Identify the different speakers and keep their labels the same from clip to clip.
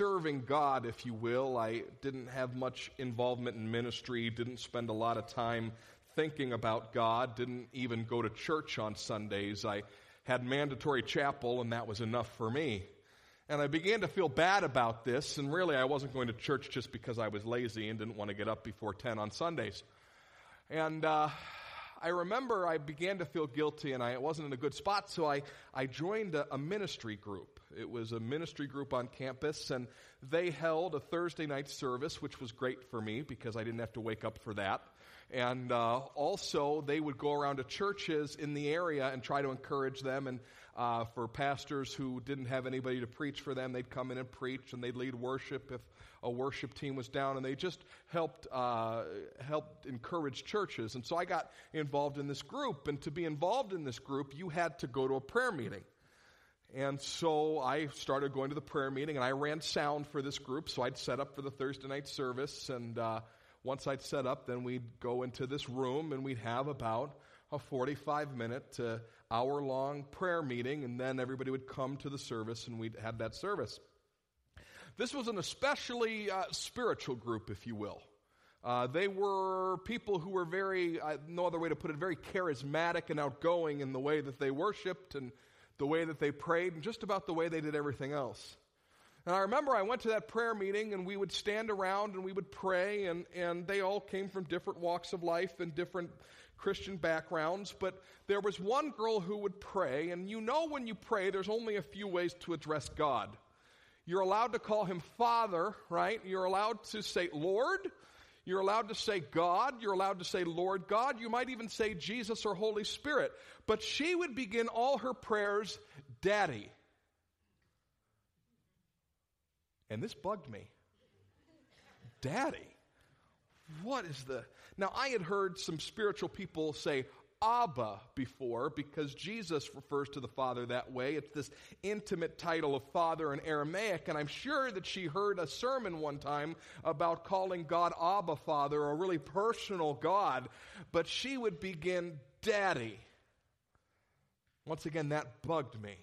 Speaker 1: serving God, if you will. I didn't have much involvement in ministry, didn't spend a lot of time thinking about God, didn't even go to church on Sundays. I had mandatory chapel, and that was enough for me. And I began to feel bad about this, and really I wasn't going to church just because I was lazy and didn't want to get up before 10 on Sundays. And uh, I remember I began to feel guilty and I wasn't in a good spot, so I, I joined a, a, ministry group. It was a ministry group on campus, and they held a Thursday night service, which was great for me because I didn't have to wake up for that. And uh, also, they would go around to churches in the area and try to encourage them. And uh, for pastors who didn't have anybody to preach for them, they'd come in and preach, and they'd lead worship if a worship team was down, and they just helped uh, helped encourage churches. And so I got involved in this group. And to be involved in this group, you had to go to a prayer meeting. And so I started going to the prayer meeting, and I ran sound for this group. So I'd set up for the Thursday night service, and uh, once I'd set up, then we'd go into this room and we'd have about a 45 minute to hour long prayer meeting, and then everybody would come to the service and we'd have that service. This was an especially uh, spiritual group, if you will. Uh, they were people who were very, uh, no other way to put it, very charismatic and outgoing in the way that they worshiped and the way that they prayed and just about the way they did everything else. And I remember I went to that prayer meeting and we would stand around and we would pray and, and they all came from different walks of life and different Christian backgrounds. But there was one girl who would pray and you know when you pray there's only a few ways to address God. You're allowed to call him Father, right? You're allowed to say Lord. You're allowed to say God. You're allowed to say Lord God. You might even say Jesus or Holy Spirit. But she would begin all her prayers, Daddy. And this bugged me. Daddy, what is the. Now, I had heard some spiritual people say Abba before because Jesus refers to the Father that way. It's this intimate title of Father in Aramaic, and I'm sure that she heard a sermon one time about calling God Abba Father, a really personal God, but she would begin Daddy. Once again, that bugged me.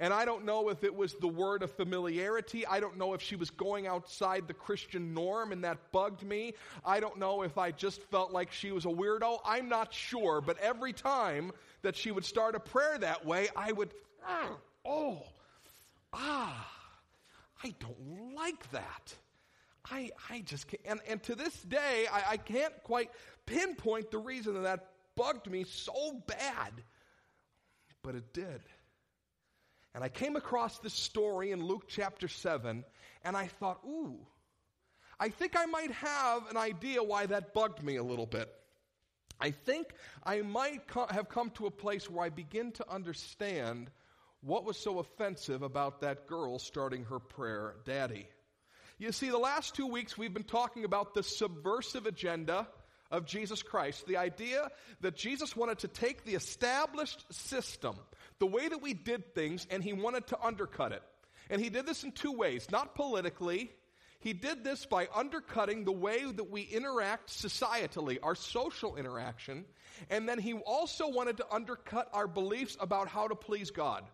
Speaker 1: And I don't know if it was the word of familiarity. I don't know if she was going outside the Christian norm and that bugged me. I don't know if I just felt like she was a weirdo. I'm not sure. But every time that she would start a prayer that way, I would, oh, oh ah, I don't like that. I, I just can't. And, and to this day, I, I can't quite pinpoint the reason that that bugged me so bad. But it did. And I came across this story in Luke chapter 7, and I thought, ooh, I think I might have an idea why that bugged me a little bit. I think I might co- have come to a place where I begin to understand what was so offensive about that girl starting her prayer, Daddy. You see, the last two weeks we've been talking about the subversive agenda of Jesus Christ. The idea that Jesus wanted to take the established system, the way that we did things, and he wanted to undercut it. And he did this in two ways, not politically. He did this by undercutting the way that we interact societally, our social interaction. And then he also wanted to undercut our beliefs about how to please God.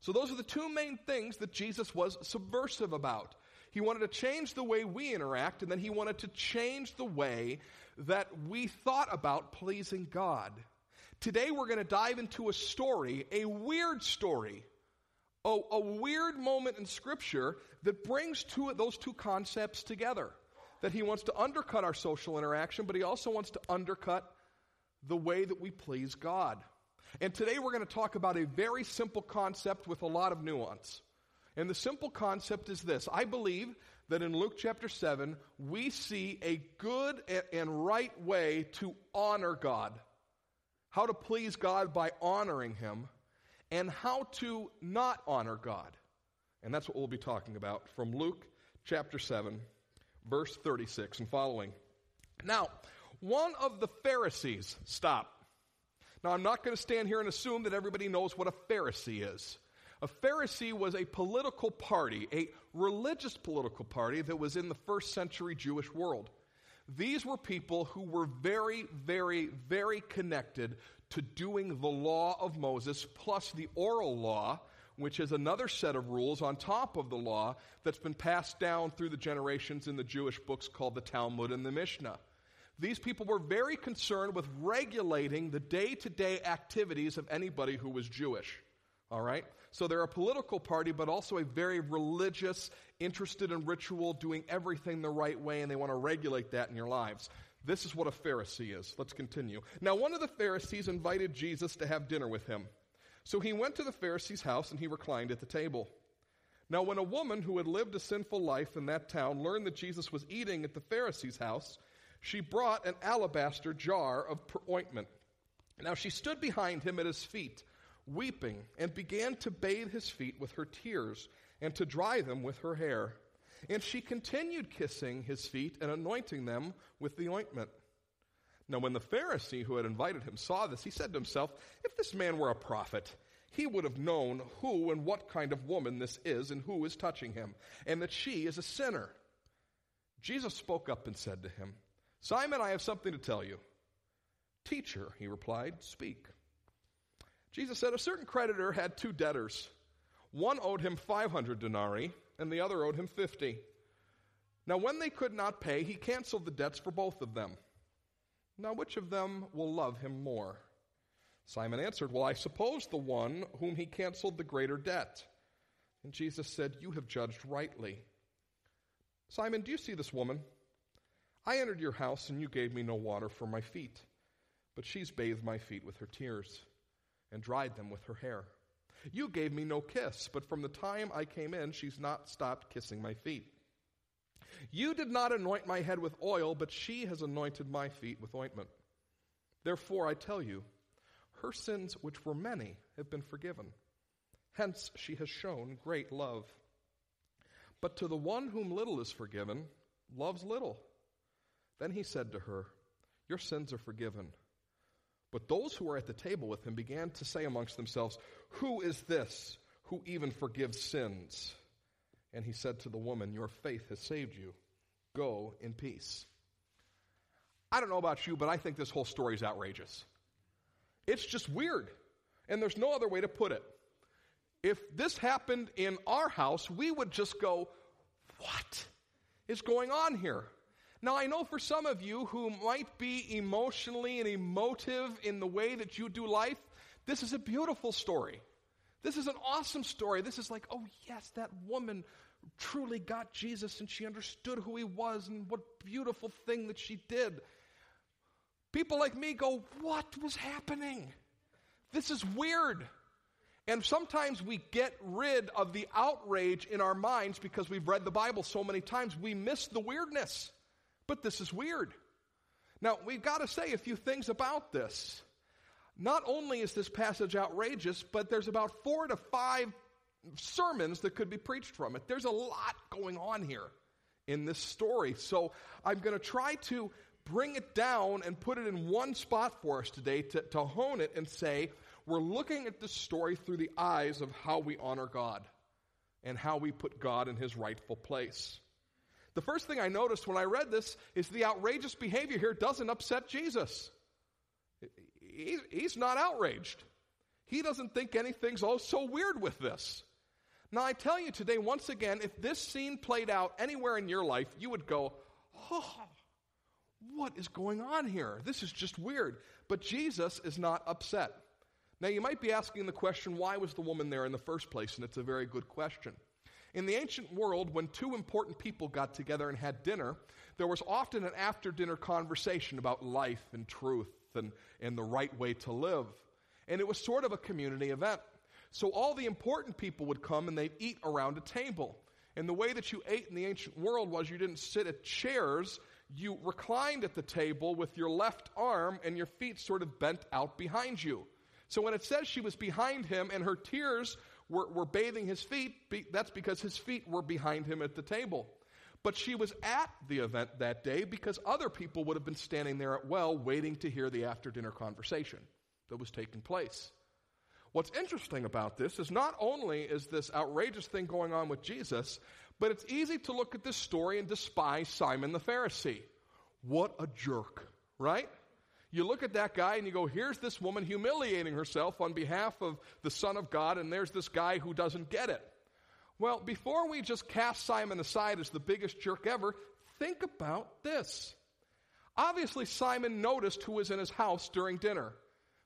Speaker 1: So those are the two main things that Jesus was subversive about. He wanted to change the way we interact, and then he wanted to change the way that we thought about pleasing God. Today we're going to dive into a story, a weird story, a, a weird moment in Scripture that brings two, those two concepts together. That he wants to undercut our social interaction, but he also wants to undercut the way that we please God. And today we're going to talk about a very simple concept with a lot of nuance. And the simple concept is this I believe that in Luke chapter 7, we see a good and right way to honor God. How to please God by honoring Him, and how to not honor God. And that's what we'll be talking about from Luke chapter 7, verse 36 and following. Now, one of the Pharisees, stop. Now, I'm not going to stand here and assume that everybody knows what a Pharisee is. A Pharisee was a political party, a religious political party that was in the first century Jewish world. These were people who were very, very, very connected to doing the law of Moses plus the oral law, which is another set of rules on top of the law that's been passed down through the generations in the Jewish books called the Talmud and the Mishnah. These people were very concerned with regulating the day to day activities of anybody who was Jewish. All right? So they're a political party, but also a very religious, interested in ritual, doing everything the right way, and they want to regulate that in your lives. This is what a Pharisee is. Let's continue. Now, one of the Pharisees invited Jesus to have dinner with him. So he went to the Pharisee's house and he reclined at the table. Now, when a woman who had lived a sinful life in that town learned that Jesus was eating at the Pharisee's house, she brought an alabaster jar of ointment. Now she stood behind him at his feet, weeping, and began to bathe his feet with her tears and to dry them with her hair. And she continued kissing his feet and anointing them with the ointment. Now, when the Pharisee who had invited him saw this, he said to himself, If this man were a prophet, he would have known who and what kind of woman this is and who is touching him, and that she is a sinner. Jesus spoke up and said to him, Simon, I have something to tell you. Teacher, he replied, speak. Jesus said, A certain creditor had two debtors. One owed him 500 denarii, and the other owed him 50. Now, when they could not pay, he canceled the debts for both of them. Now, which of them will love him more? Simon answered, Well, I suppose the one whom he canceled the greater debt. And Jesus said, You have judged rightly. Simon, do you see this woman? I entered your house, and you gave me no water for my feet, but she's bathed my feet with her tears and dried them with her hair. You gave me no kiss, but from the time I came in, she's not stopped kissing my feet. You did not anoint my head with oil, but she has anointed my feet with ointment. Therefore, I tell you, her sins, which were many, have been forgiven. Hence, she has shown great love. But to the one whom little is forgiven, loves little. Then he said to her, Your sins are forgiven. But those who were at the table with him began to say amongst themselves, Who is this who even forgives sins? And he said to the woman, Your faith has saved you. Go in peace. I don't know about you, but I think this whole story is outrageous. It's just weird. And there's no other way to put it. If this happened in our house, we would just go, What is going on here? Now, I know for some of you who might be emotionally and emotive in the way that you do life, this is a beautiful story. This is an awesome story. This is like, oh, yes, that woman truly got Jesus and she understood who he was and what beautiful thing that she did. People like me go, what was happening? This is weird. And sometimes we get rid of the outrage in our minds because we've read the Bible so many times, we miss the weirdness. But this is weird. Now, we've got to say a few things about this. Not only is this passage outrageous, but there's about four to five sermons that could be preached from it. There's a lot going on here in this story. So I'm going to try to bring it down and put it in one spot for us today to, to hone it and say, we're looking at this story through the eyes of how we honor God and how we put God in his rightful place. The first thing I noticed when I read this is the outrageous behavior here doesn't upset Jesus. he's not outraged. He doesn't think anything's oh so weird with this. Now, I tell you today, once again, if this scene played out anywhere in your life, you would go, oh, what is going on here? This is just weird. But Jesus is not upset. Now, you might be asking the question, why was the woman there in the first place? And it's a very good question. In the ancient world, when two important people got together and had dinner, there was often an after dinner conversation about life and truth and, and the right way to live. And it was sort of a community event. So all the important people would come and they'd eat around a table. And the way that you ate in the ancient world was you didn't sit at chairs, you reclined at the table with your left arm and your feet sort of bent out behind you. So when it says she was behind him and her tears were, were bathing his feet, that's because his feet were behind him at the table. But she was at the event that day because other people would have been standing there at well waiting to hear the after dinner conversation that was taking place. What's interesting about this is not only is this outrageous thing going on with Jesus, but it's easy to look at this story and despise Simon the Pharisee. What a jerk, right? You look at that guy and you go, here's this woman humiliating herself on behalf of the Son of God, and there's this guy who doesn't get it. Well, before we just cast Simon aside as the biggest jerk ever, think about this. Obviously, Simon noticed who was in his house during dinner,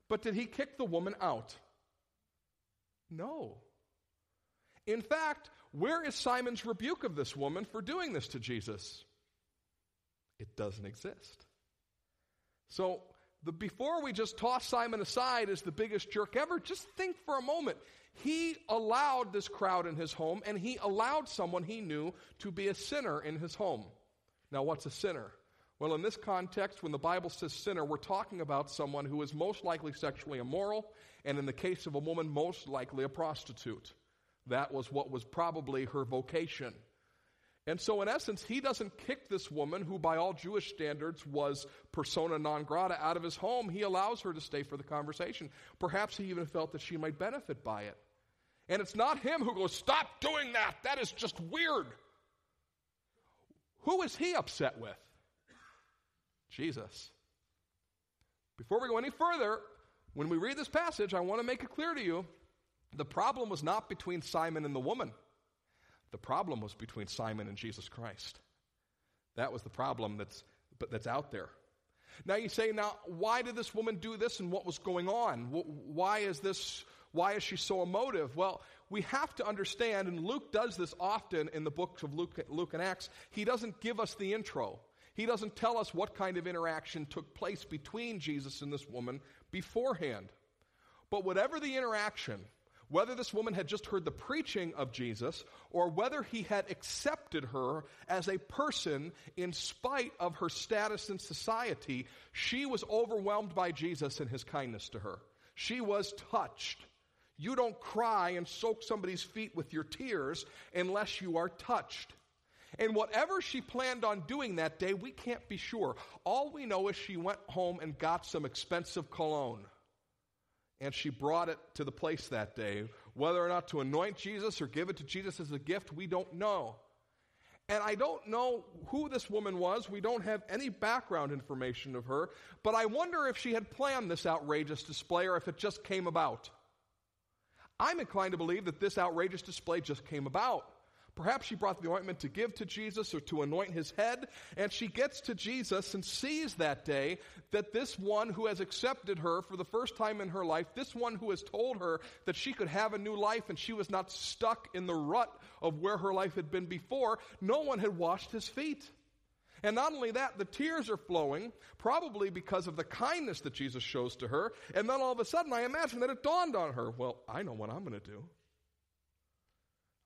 Speaker 1: but did he kick the woman out? No. In fact, where is Simon's rebuke of this woman for doing this to Jesus? It doesn't exist. So, the, before we just toss Simon aside as the biggest jerk ever, just think for a moment. He allowed this crowd in his home, and he allowed someone he knew to be a sinner in his home. Now, what's a sinner? Well, in this context, when the Bible says sinner, we're talking about someone who is most likely sexually immoral, and in the case of a woman, most likely a prostitute. That was what was probably her vocation. And so, in essence, he doesn't kick this woman, who by all Jewish standards was persona non grata, out of his home. He allows her to stay for the conversation. Perhaps he even felt that she might benefit by it. And it's not him who goes, Stop doing that. That is just weird. Who is he upset with? Jesus. Before we go any further, when we read this passage, I want to make it clear to you the problem was not between Simon and the woman. The problem was between Simon and Jesus Christ. That was the problem that's, that's out there. Now you say, now, why did this woman do this and what was going on? Why is this, why is she so emotive? Well, we have to understand, and Luke does this often in the books of Luke, Luke and Acts, he doesn't give us the intro. He doesn't tell us what kind of interaction took place between Jesus and this woman beforehand. But whatever the interaction, whether this woman had just heard the preaching of Jesus or whether he had accepted her as a person in spite of her status in society, she was overwhelmed by Jesus and his kindness to her. She was touched. You don't cry and soak somebody's feet with your tears unless you are touched. And whatever she planned on doing that day, we can't be sure. All we know is she went home and got some expensive cologne and she brought it to the place that day. Whether or not to anoint Jesus or give it to Jesus as a gift, we don't know. And I don't know who this woman was. We don't have any background information of her. But I wonder if she had planned this outrageous display or if it just came about. I'm inclined to believe that this outrageous display just came about. Perhaps she brought the ointment to give to Jesus or to anoint his head, and she gets to Jesus and sees that day that this one who has accepted her for the first time in her life, this one who has told her that she could have a new life and she was not stuck in the rut of where her life had been before, no one had washed his feet. And not only that, the tears are flowing, probably because of the kindness that Jesus shows to her. And then all of a sudden, I imagine that it dawned on her well, I know what I'm going to do.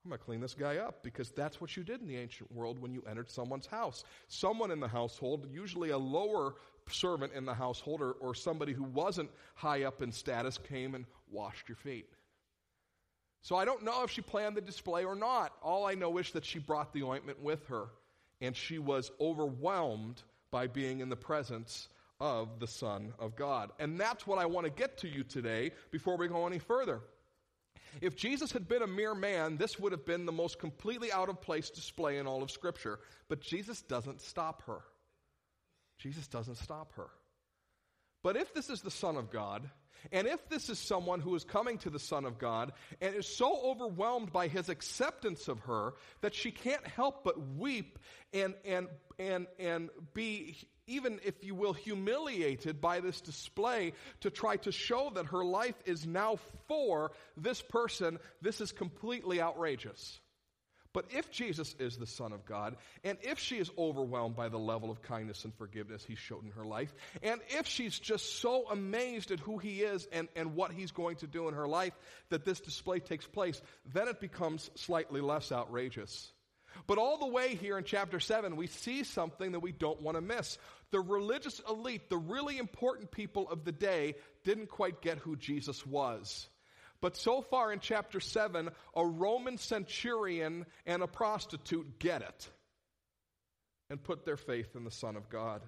Speaker 1: I'm going to clean this guy up because that's what you did in the ancient world when you entered someone's house. Someone in the household, usually a lower servant in the household or, or somebody who wasn't high up in status, came and washed your feet. So I don't know if she planned the display or not. All I know is that she brought the ointment with her and she was overwhelmed by being in the presence of the Son of God. And that's what I want to get to you today before we go any further. If Jesus had been a mere man, this would have been the most completely out of place display in all of Scripture. But Jesus doesn't stop her. Jesus doesn't stop her. But if this is the Son of God, and if this is someone who is coming to the Son of God and is so overwhelmed by his acceptance of her that she can't help but weep and, and, and, and be even, if you will, humiliated by this display to try to show that her life is now for this person, this is completely outrageous. But if Jesus is the Son of God, and if she is overwhelmed by the level of kindness and forgiveness he showed in her life, and if she's just so amazed at who he is and, and what he's going to do in her life that this display takes place, then it becomes slightly less outrageous. But all the way here in chapter 7, we see something that we don't want to miss. The religious elite, the really important people of the day, didn't quite get who Jesus was. But so far in chapter 7, a Roman centurion and a prostitute get it and put their faith in the Son of God.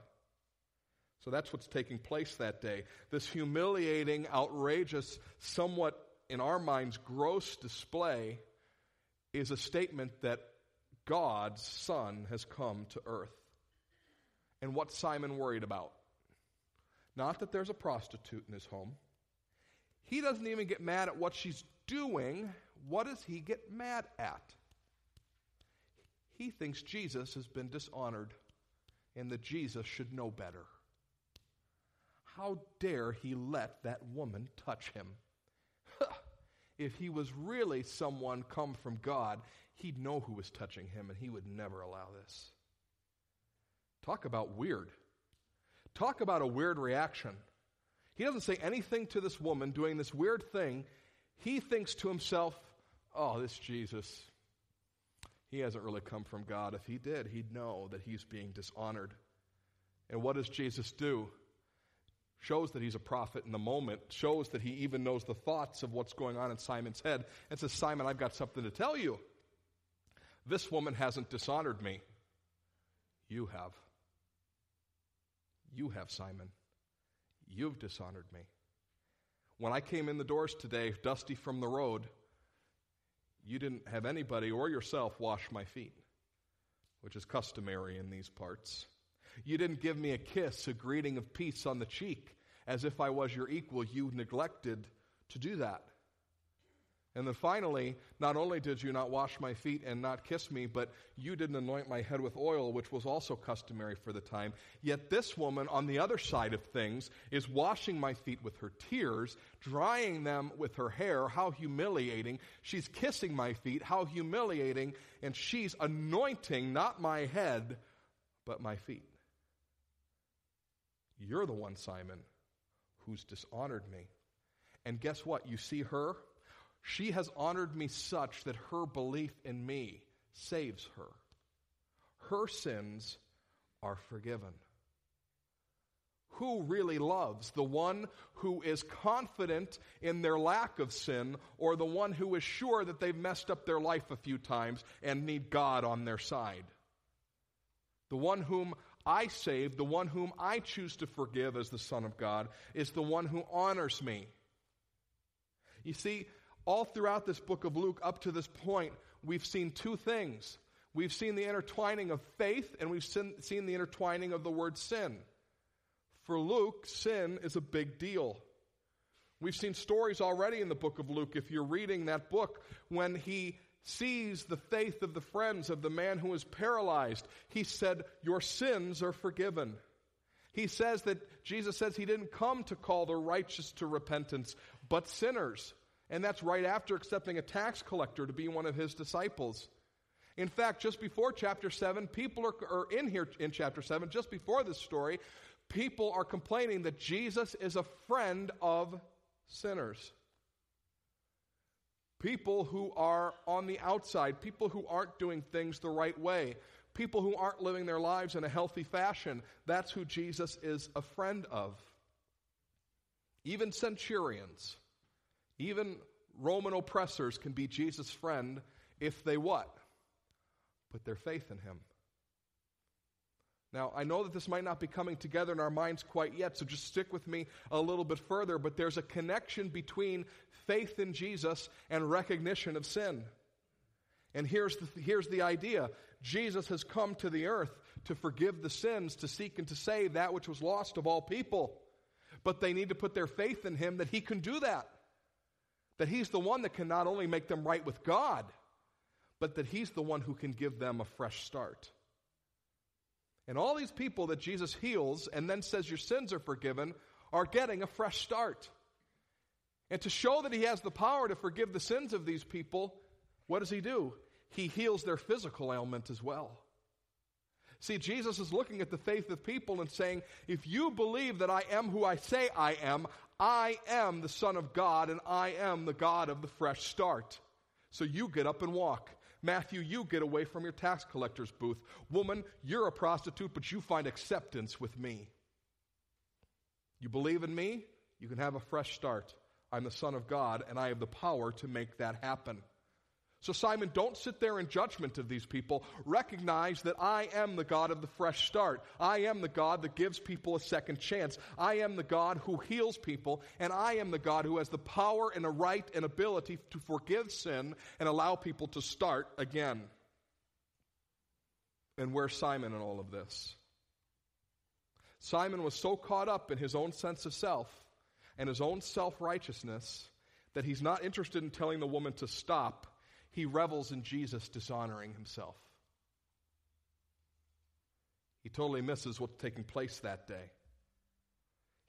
Speaker 1: So that's what's taking place that day. This humiliating, outrageous, somewhat, in our minds, gross display is a statement that God's Son has come to earth. And what Simon worried about? Not that there's a prostitute in his home. He doesn't even get mad at what she's doing. What does he get mad at? He thinks Jesus has been dishonored and that Jesus should know better. How dare he let that woman touch him? if he was really someone come from God, he'd know who was touching him and he would never allow this. Talk about weird. Talk about a weird reaction. He doesn't say anything to this woman doing this weird thing. He thinks to himself, oh, this Jesus, he hasn't really come from God. If he did, he'd know that he's being dishonored. And what does Jesus do? Shows that he's a prophet in the moment, shows that he even knows the thoughts of what's going on in Simon's head, and says, Simon, I've got something to tell you. This woman hasn't dishonored me. You have. You have, Simon. You've dishonored me. When I came in the doors today, dusty from the road, you didn't have anybody or yourself wash my feet, which is customary in these parts. You didn't give me a kiss, a greeting of peace on the cheek, as if I was your equal. You neglected to do that. And then finally, not only did you not wash my feet and not kiss me, but you didn't anoint my head with oil, which was also customary for the time. Yet this woman, on the other side of things, is washing my feet with her tears, drying them with her hair. How humiliating. She's kissing my feet. How humiliating. And she's anointing not my head, but my feet. You're the one, Simon, who's dishonored me. And guess what? You see her? She has honored me such that her belief in me saves her. Her sins are forgiven. Who really loves? The one who is confident in their lack of sin, or the one who is sure that they've messed up their life a few times and need God on their side? The one whom I save, the one whom I choose to forgive as the Son of God, is the one who honors me. You see, all throughout this book of Luke, up to this point, we've seen two things. We've seen the intertwining of faith, and we've seen, seen the intertwining of the word sin. For Luke, sin is a big deal. We've seen stories already in the book of Luke, if you're reading that book, when he sees the faith of the friends of the man who is paralyzed. He said, Your sins are forgiven. He says that Jesus says he didn't come to call the righteous to repentance, but sinners. And that's right after accepting a tax collector to be one of his disciples. In fact, just before chapter 7, people are, are in here in chapter 7, just before this story, people are complaining that Jesus is a friend of sinners. People who are on the outside, people who aren't doing things the right way, people who aren't living their lives in a healthy fashion. That's who Jesus is a friend of. Even centurions even Roman oppressors can be Jesus' friend if they what? Put their faith in him. Now, I know that this might not be coming together in our minds quite yet, so just stick with me a little bit further. But there's a connection between faith in Jesus and recognition of sin. And here's the, here's the idea Jesus has come to the earth to forgive the sins, to seek and to save that which was lost of all people. But they need to put their faith in him that he can do that. That He's the one that can not only make them right with God, but that He's the one who can give them a fresh start. And all these people that Jesus heals and then says your sins are forgiven are getting a fresh start. And to show that He has the power to forgive the sins of these people, what does He do? He heals their physical ailment as well. See, Jesus is looking at the faith of people and saying, if you believe that I am who I say I am, I am the Son of God and I am the God of the fresh start. So you get up and walk. Matthew, you get away from your tax collector's booth. Woman, you're a prostitute, but you find acceptance with me. You believe in me, you can have a fresh start. I'm the Son of God, and I have the power to make that happen. So, Simon, don't sit there in judgment of these people. Recognize that I am the God of the fresh start. I am the God that gives people a second chance. I am the God who heals people, and I am the God who has the power and a right and ability to forgive sin and allow people to start again. And where's Simon in all of this? Simon was so caught up in his own sense of self and his own self righteousness that he's not interested in telling the woman to stop. He revels in Jesus dishonoring himself. He totally misses what's taking place that day.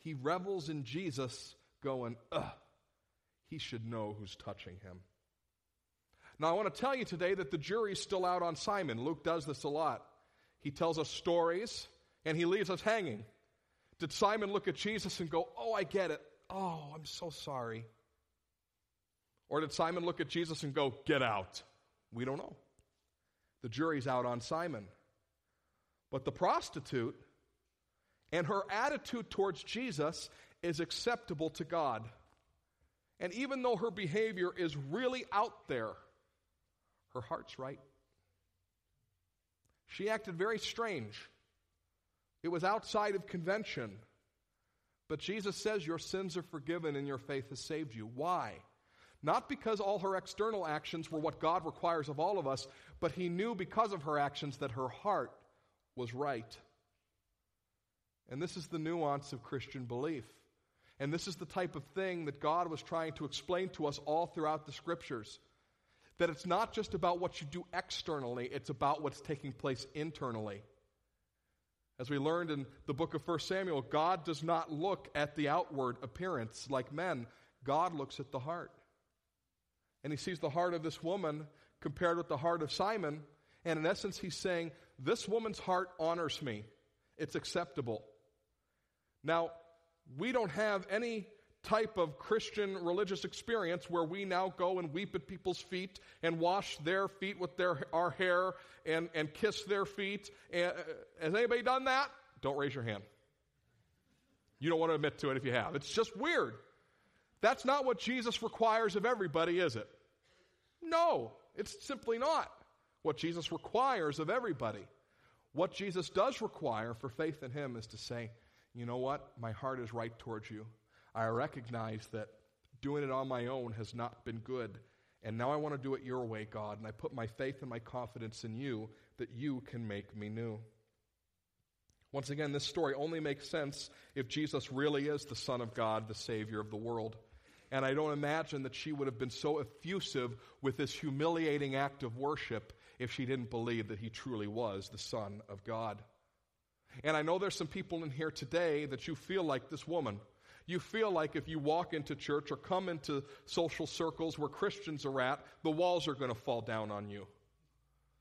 Speaker 1: He revels in Jesus going, ugh, he should know who's touching him. Now, I want to tell you today that the jury's still out on Simon. Luke does this a lot. He tells us stories and he leaves us hanging. Did Simon look at Jesus and go, Oh, I get it. Oh, I'm so sorry. Or did Simon look at Jesus and go, Get out? We don't know. The jury's out on Simon. But the prostitute and her attitude towards Jesus is acceptable to God. And even though her behavior is really out there, her heart's right. She acted very strange. It was outside of convention. But Jesus says, Your sins are forgiven and your faith has saved you. Why? Not because all her external actions were what God requires of all of us, but he knew because of her actions that her heart was right. And this is the nuance of Christian belief. And this is the type of thing that God was trying to explain to us all throughout the scriptures. That it's not just about what you do externally, it's about what's taking place internally. As we learned in the book of 1 Samuel, God does not look at the outward appearance like men, God looks at the heart. And he sees the heart of this woman compared with the heart of Simon. And in essence, he's saying, This woman's heart honors me. It's acceptable. Now, we don't have any type of Christian religious experience where we now go and weep at people's feet and wash their feet with their, our hair and, and kiss their feet. And, uh, has anybody done that? Don't raise your hand. You don't want to admit to it if you have. It's just weird. That's not what Jesus requires of everybody, is it? No, it's simply not what Jesus requires of everybody. What Jesus does require for faith in Him is to say, you know what? My heart is right towards you. I recognize that doing it on my own has not been good. And now I want to do it your way, God. And I put my faith and my confidence in you that you can make me new. Once again, this story only makes sense if Jesus really is the Son of God, the Savior of the world. And I don't imagine that she would have been so effusive with this humiliating act of worship if she didn't believe that he truly was the Son of God. And I know there's some people in here today that you feel like this woman. You feel like if you walk into church or come into social circles where Christians are at, the walls are going to fall down on you.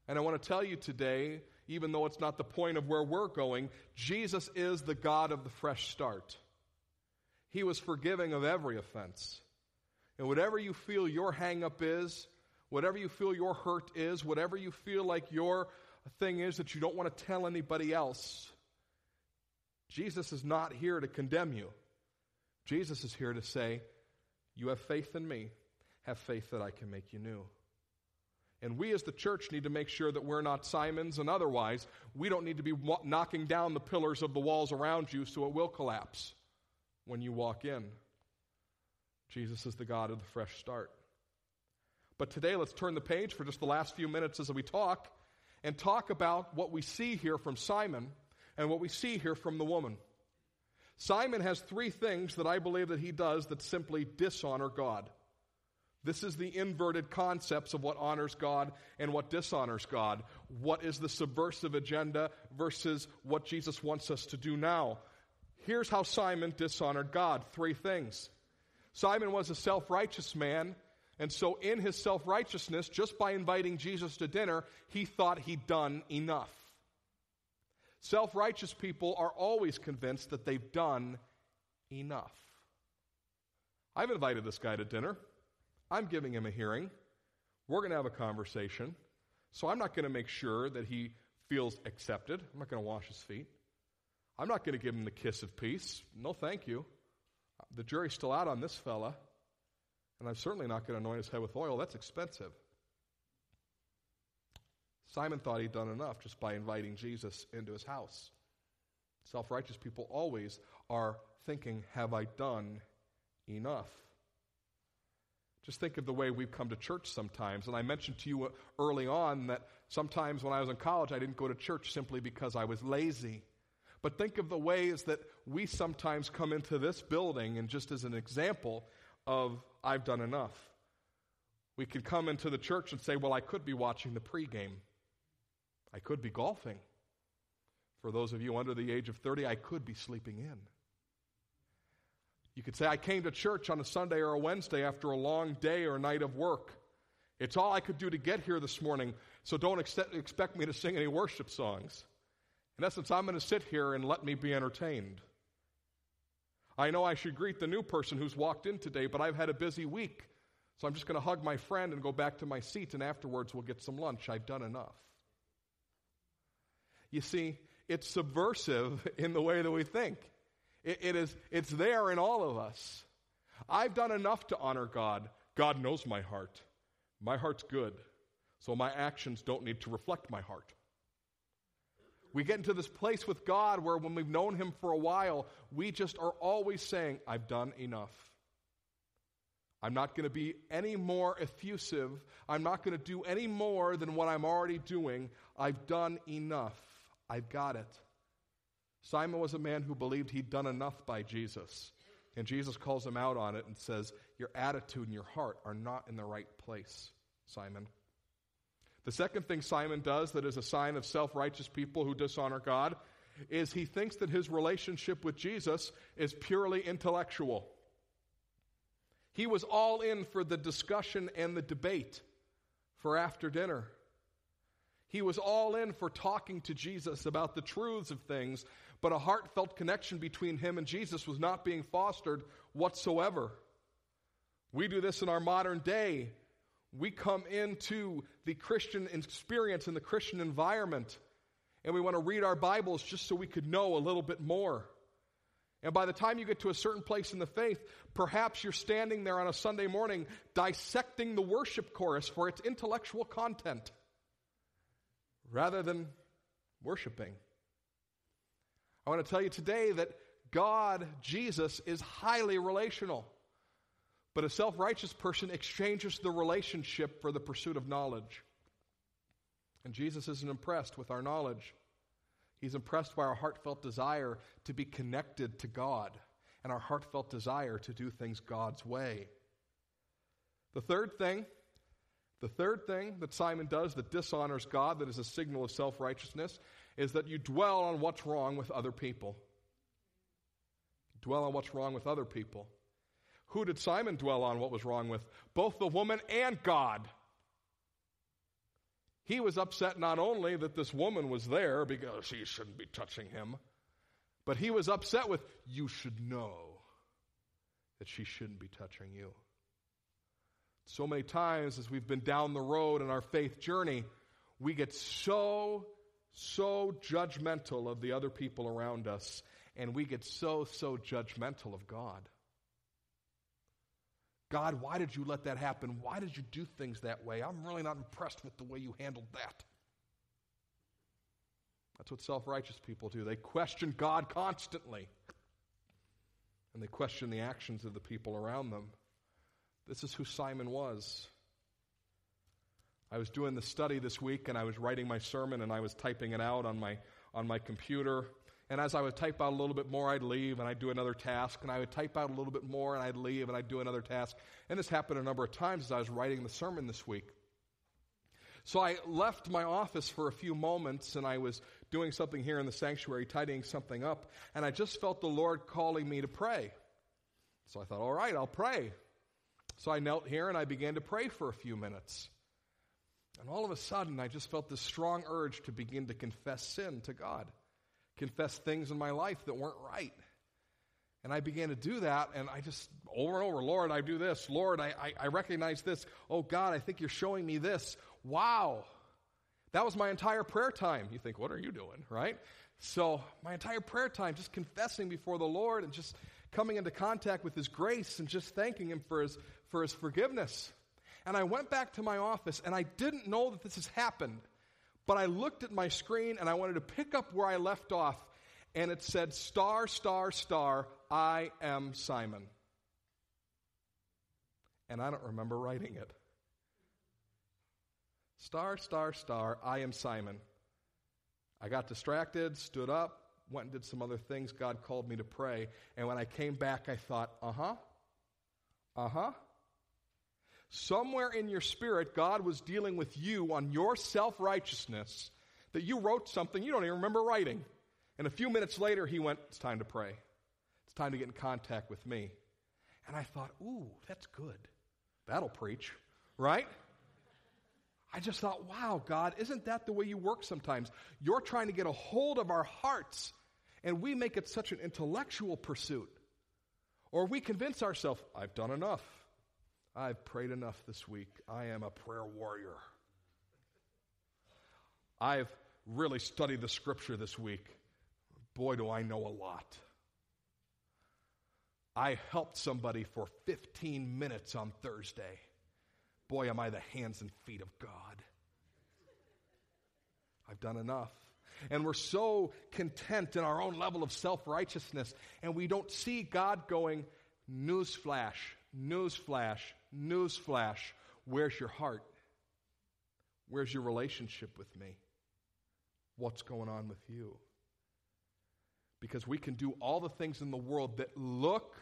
Speaker 1: And I want to tell you today, even though it's not the point of where we're going, Jesus is the God of the fresh start. He was forgiving of every offense. And whatever you feel your hangup is, whatever you feel your hurt is, whatever you feel like your thing is that you don't want to tell anybody else, Jesus is not here to condemn you. Jesus is here to say, You have faith in me, have faith that I can make you new. And we as the church need to make sure that we're not Simons and otherwise. We don't need to be knocking down the pillars of the walls around you so it will collapse when you walk in. Jesus is the God of the fresh start. But today, let's turn the page for just the last few minutes as we talk and talk about what we see here from Simon and what we see here from the woman. Simon has three things that I believe that he does that simply dishonor God. This is the inverted concepts of what honors God and what dishonors God. What is the subversive agenda versus what Jesus wants us to do now? Here's how Simon dishonored God three things. Simon was a self righteous man, and so in his self righteousness, just by inviting Jesus to dinner, he thought he'd done enough. Self righteous people are always convinced that they've done enough. I've invited this guy to dinner. I'm giving him a hearing. We're going to have a conversation. So I'm not going to make sure that he feels accepted. I'm not going to wash his feet. I'm not going to give him the kiss of peace. No, thank you. The jury's still out on this fella. And I'm certainly not going to anoint his head with oil. That's expensive. Simon thought he'd done enough just by inviting Jesus into his house. Self righteous people always are thinking, Have I done enough? Just think of the way we've come to church sometimes. And I mentioned to you early on that sometimes when I was in college, I didn't go to church simply because I was lazy. But think of the ways that we sometimes come into this building, and just as an example of I've done enough. We could come into the church and say, Well, I could be watching the pregame. I could be golfing. For those of you under the age of 30, I could be sleeping in. You could say, I came to church on a Sunday or a Wednesday after a long day or night of work. It's all I could do to get here this morning, so don't ex- expect me to sing any worship songs. In essence, I'm going to sit here and let me be entertained. I know I should greet the new person who's walked in today, but I've had a busy week. So I'm just going to hug my friend and go back to my seat, and afterwards we'll get some lunch. I've done enough. You see, it's subversive in the way that we think. It, it is, it's there in all of us. I've done enough to honor God. God knows my heart. My heart's good, so my actions don't need to reflect my heart. We get into this place with God where when we've known Him for a while, we just are always saying, I've done enough. I'm not going to be any more effusive. I'm not going to do any more than what I'm already doing. I've done enough. I've got it. Simon was a man who believed he'd done enough by Jesus. And Jesus calls him out on it and says, Your attitude and your heart are not in the right place, Simon. The second thing Simon does that is a sign of self righteous people who dishonor God is he thinks that his relationship with Jesus is purely intellectual. He was all in for the discussion and the debate for after dinner. He was all in for talking to Jesus about the truths of things, but a heartfelt connection between him and Jesus was not being fostered whatsoever. We do this in our modern day. We come into the Christian experience in the Christian environment, and we want to read our Bibles just so we could know a little bit more. And by the time you get to a certain place in the faith, perhaps you're standing there on a Sunday morning dissecting the worship chorus for its intellectual content rather than worshiping. I want to tell you today that God, Jesus, is highly relational. But a self righteous person exchanges the relationship for the pursuit of knowledge. And Jesus isn't impressed with our knowledge. He's impressed by our heartfelt desire to be connected to God and our heartfelt desire to do things God's way. The third thing, the third thing that Simon does that dishonors God, that is a signal of self righteousness, is that you dwell on what's wrong with other people. Dwell on what's wrong with other people. Who did Simon dwell on what was wrong with? Both the woman and God. He was upset not only that this woman was there because she shouldn't be touching him, but he was upset with, you should know that she shouldn't be touching you. So many times as we've been down the road in our faith journey, we get so, so judgmental of the other people around us, and we get so, so judgmental of God. God, why did you let that happen? Why did you do things that way? I'm really not impressed with the way you handled that. That's what self righteous people do. They question God constantly, and they question the actions of the people around them. This is who Simon was. I was doing the study this week, and I was writing my sermon, and I was typing it out on my, on my computer. And as I would type out a little bit more, I'd leave and I'd do another task. And I would type out a little bit more and I'd leave and I'd do another task. And this happened a number of times as I was writing the sermon this week. So I left my office for a few moments and I was doing something here in the sanctuary, tidying something up. And I just felt the Lord calling me to pray. So I thought, all right, I'll pray. So I knelt here and I began to pray for a few minutes. And all of a sudden, I just felt this strong urge to begin to confess sin to God confess things in my life that weren't right. And I began to do that, and I just, over and over, Lord, I do this. Lord, I, I, I recognize this. Oh, God, I think you're showing me this. Wow. That was my entire prayer time. You think, what are you doing, right? So, my entire prayer time, just confessing before the Lord and just coming into contact with His grace and just thanking Him for His, for his forgiveness. And I went back to my office, and I didn't know that this has happened. But I looked at my screen and I wanted to pick up where I left off, and it said, Star, star, star, I am Simon. And I don't remember writing it. Star, star, star, I am Simon. I got distracted, stood up, went and did some other things. God called me to pray. And when I came back, I thought, uh huh, uh huh. Somewhere in your spirit, God was dealing with you on your self righteousness that you wrote something you don't even remember writing. And a few minutes later, he went, It's time to pray. It's time to get in contact with me. And I thought, Ooh, that's good. That'll preach, right? I just thought, wow, God, isn't that the way you work sometimes? You're trying to get a hold of our hearts, and we make it such an intellectual pursuit. Or we convince ourselves, I've done enough. I've prayed enough this week. I am a prayer warrior. I've really studied the scripture this week. Boy, do I know a lot. I helped somebody for 15 minutes on Thursday. Boy, am I the hands and feet of God. I've done enough. And we're so content in our own level of self righteousness, and we don't see God going, newsflash, newsflash, newsflash. Where's your heart? Where's your relationship with me? What's going on with you? Because we can do all the things in the world that look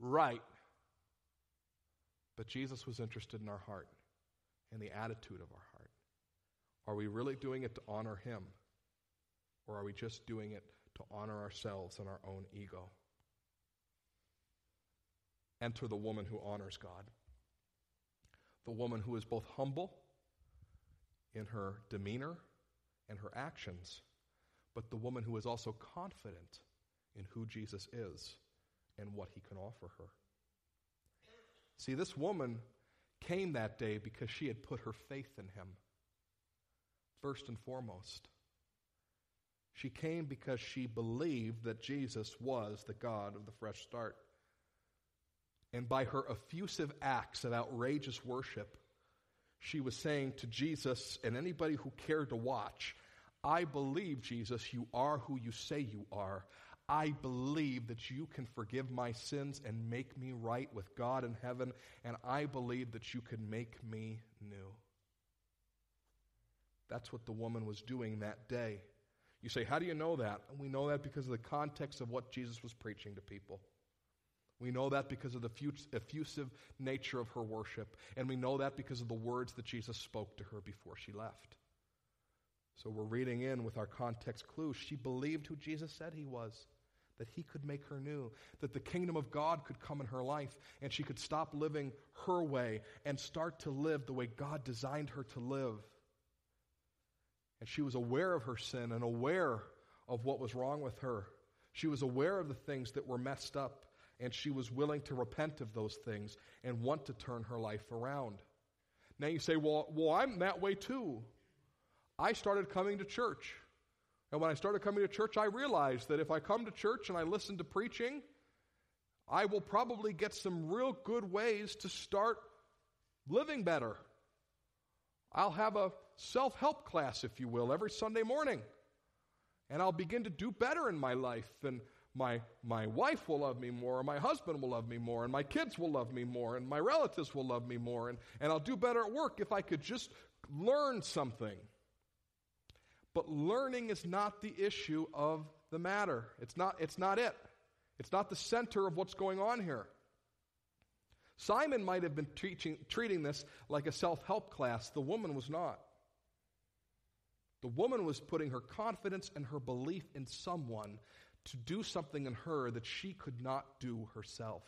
Speaker 1: right but Jesus was interested in our heart and the attitude of our heart. Are we really doing it to honor Him? Or are we just doing it to honor ourselves and our own ego? Enter the woman who honors God. The woman who is both humble in her demeanor and her actions, but the woman who is also confident in who Jesus is and what he can offer her. See, this woman came that day because she had put her faith in him, first and foremost. She came because she believed that Jesus was the God of the fresh start. And by her effusive acts of outrageous worship, she was saying to Jesus and anybody who cared to watch, I believe, Jesus, you are who you say you are. I believe that you can forgive my sins and make me right with God in heaven, and I believe that you can make me new. That's what the woman was doing that day. You say, How do you know that? And we know that because of the context of what Jesus was preaching to people. We know that because of the effusive nature of her worship, and we know that because of the words that Jesus spoke to her before she left. So we're reading in with our context clue. She believed who Jesus said he was that he could make her new, that the kingdom of God could come in her life, and she could stop living her way and start to live the way God designed her to live. And she was aware of her sin and aware of what was wrong with her. She was aware of the things that were messed up, and she was willing to repent of those things and want to turn her life around. Now you say, well, well I'm that way too. I started coming to church. And when I started coming to church, I realized that if I come to church and I listen to preaching, I will probably get some real good ways to start living better. I'll have a self help class, if you will, every Sunday morning. And I'll begin to do better in my life. And my, my wife will love me more, my husband will love me more, and my kids will love me more, and my relatives will love me more. And, and I'll do better at work if I could just learn something. But learning is not the issue of the matter. It's not, it's not it. It's not the center of what's going on here. Simon might have been teaching, treating this like a self help class. The woman was not. The woman was putting her confidence and her belief in someone to do something in her that she could not do herself.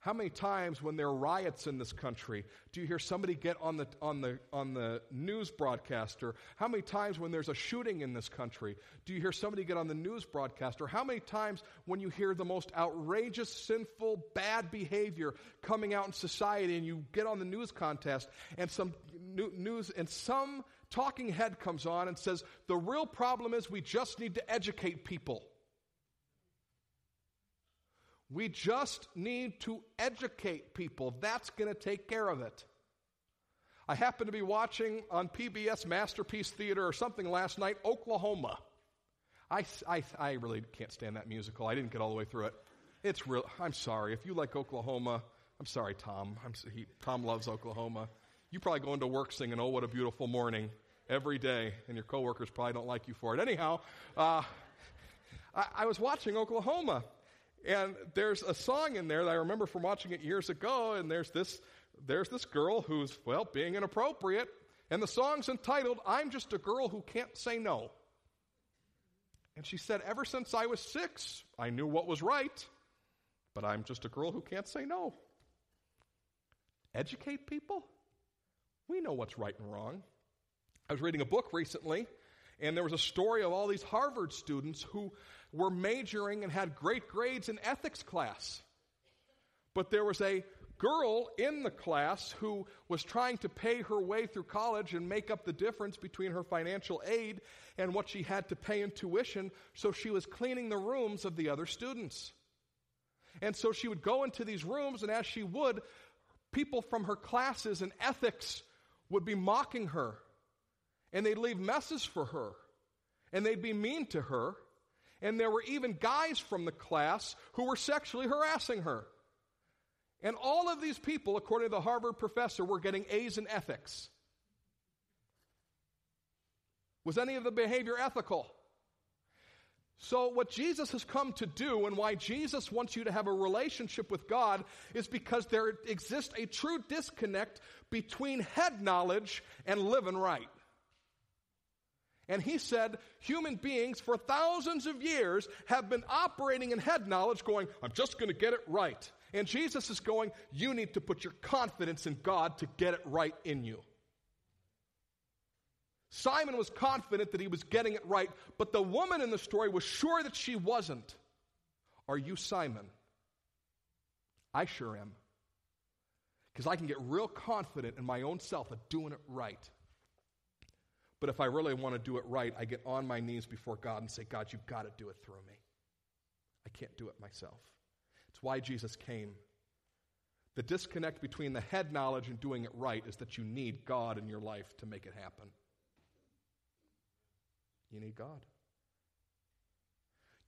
Speaker 1: How many times when there are riots in this country do you hear somebody get on the, on, the, on the news broadcaster? How many times when there's a shooting in this country do you hear somebody get on the news broadcaster? How many times when you hear the most outrageous, sinful, bad behavior coming out in society and you get on the news contest and some news and some talking head comes on and says, the real problem is we just need to educate people. We just need to educate people. That's going to take care of it. I happened to be watching on PBS Masterpiece Theater or something last night, Oklahoma. I, I, I really can't stand that musical. I didn't get all the way through it. It's real. I'm sorry. If you like Oklahoma, I'm sorry, Tom. I'm, he, Tom loves Oklahoma. You probably go into work singing, Oh, what a beautiful morning. every day, and your coworkers probably don't like you for it. Anyhow, uh, I, I was watching Oklahoma, and there's a song in there that I remember from watching it years ago, and there's this, there's this girl who's, well, being inappropriate, and the song's entitled, I'm Just a Girl Who Can't Say No. And she said, Ever since I was six, I knew what was right, but I'm just a girl who can't say no. Educate people? We know what's right and wrong. I was reading a book recently, and there was a story of all these Harvard students who were majoring and had great grades in ethics class. But there was a girl in the class who was trying to pay her way through college and make up the difference between her financial aid and what she had to pay in tuition, so she was cleaning the rooms of the other students. And so she would go into these rooms, and as she would, people from her classes in ethics would be mocking her, and they'd leave messes for her, and they'd be mean to her. And there were even guys from the class who were sexually harassing her. And all of these people, according to the Harvard professor, were getting A's in ethics. Was any of the behavior ethical? So, what Jesus has come to do and why Jesus wants you to have a relationship with God is because there exists a true disconnect between head knowledge and living right. And he said, human beings for thousands of years have been operating in head knowledge, going, I'm just going to get it right. And Jesus is going, You need to put your confidence in God to get it right in you. Simon was confident that he was getting it right, but the woman in the story was sure that she wasn't. Are you Simon? I sure am. Because I can get real confident in my own self of doing it right. But if I really want to do it right, I get on my knees before God and say, God, you've got to do it through me. I can't do it myself. It's why Jesus came. The disconnect between the head knowledge and doing it right is that you need God in your life to make it happen. You need God.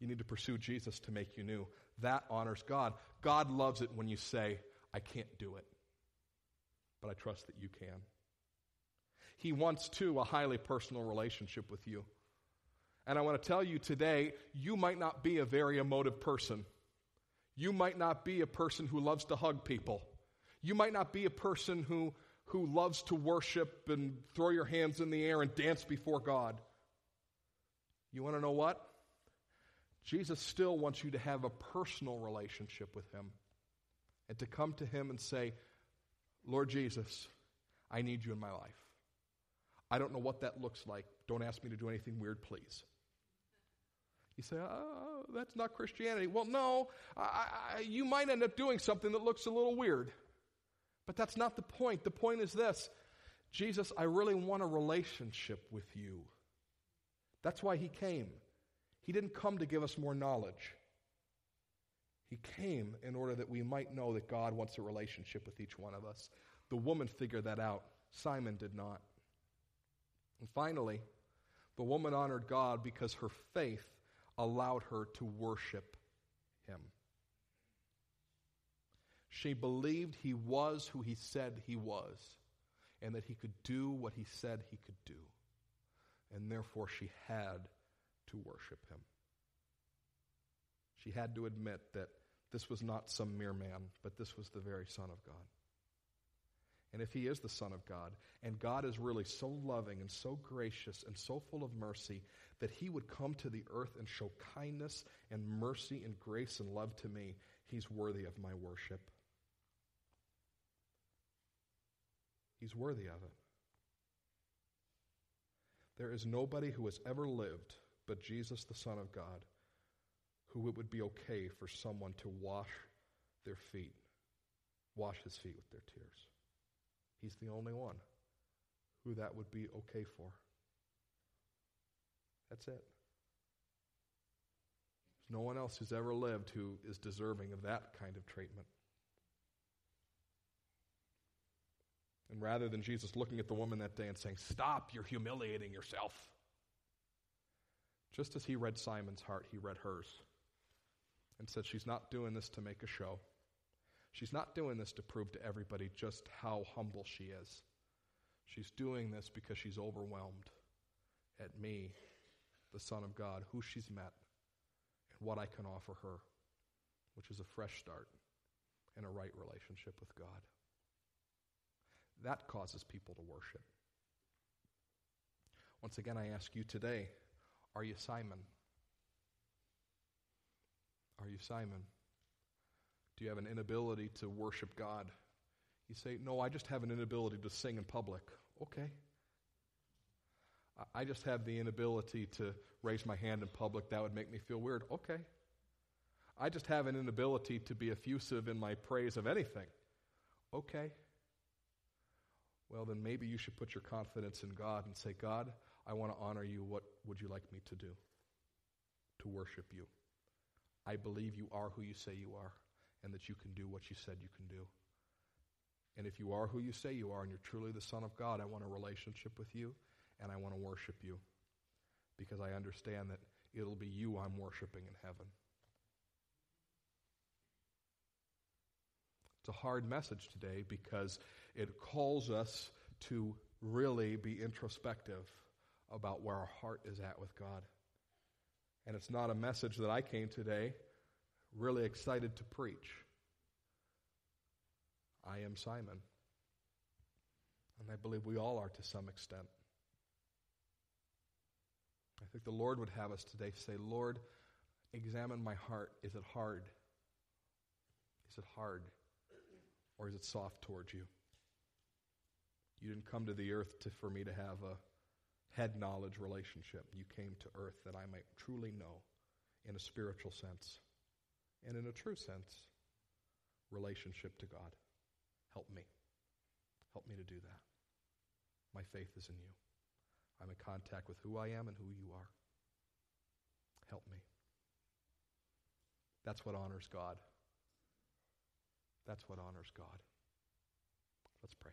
Speaker 1: You need to pursue Jesus to make you new. That honors God. God loves it when you say, I can't do it, but I trust that you can. He wants, too, a highly personal relationship with you. And I want to tell you today, you might not be a very emotive person. You might not be a person who loves to hug people. You might not be a person who, who loves to worship and throw your hands in the air and dance before God. You want to know what? Jesus still wants you to have a personal relationship with Him and to come to Him and say, Lord Jesus, I need you in my life. I don't know what that looks like. Don't ask me to do anything weird, please. You say, oh, that's not Christianity. Well, no, I, I, you might end up doing something that looks a little weird. But that's not the point. The point is this Jesus, I really want a relationship with you. That's why he came. He didn't come to give us more knowledge. He came in order that we might know that God wants a relationship with each one of us. The woman figured that out. Simon did not. And finally, the woman honored God because her faith allowed her to worship him. She believed he was who he said he was, and that he could do what he said he could do. And therefore, she had to worship him. She had to admit that this was not some mere man, but this was the very Son of God. And if he is the Son of God, and God is really so loving and so gracious and so full of mercy that he would come to the earth and show kindness and mercy and grace and love to me, he's worthy of my worship. He's worthy of it. There is nobody who has ever lived but Jesus, the Son of God, who it would be okay for someone to wash their feet, wash his feet with their tears. He's the only one who that would be okay for. That's it. There's no one else who's ever lived who is deserving of that kind of treatment. And rather than Jesus looking at the woman that day and saying, Stop, you're humiliating yourself, just as he read Simon's heart, he read hers and said, She's not doing this to make a show. She's not doing this to prove to everybody just how humble she is. She's doing this because she's overwhelmed at me, the Son of God, who she's met, and what I can offer her, which is a fresh start and a right relationship with God. That causes people to worship. Once again, I ask you today are you Simon? Are you Simon? Do you have an inability to worship God? You say, No, I just have an inability to sing in public. Okay. I just have the inability to raise my hand in public. That would make me feel weird. Okay. I just have an inability to be effusive in my praise of anything. Okay. Well, then maybe you should put your confidence in God and say, God, I want to honor you. What would you like me to do? To worship you. I believe you are who you say you are and that you can do what you said you can do. And if you are who you say you are and you're truly the Son of God, I want a relationship with you and I want to worship you because I understand that it'll be you I'm worshiping in heaven. A hard message today because it calls us to really be introspective about where our heart is at with God. And it's not a message that I came today really excited to preach. I am Simon. And I believe we all are to some extent. I think the Lord would have us today say, Lord, examine my heart. Is it hard? Is it hard? Or is it soft towards you? You didn't come to the earth to, for me to have a head knowledge relationship. You came to earth that I might truly know in a spiritual sense and in a true sense relationship to God. Help me. Help me to do that. My faith is in you. I'm in contact with who I am and who you are. Help me. That's what honors God. That's what honors God. Let's pray.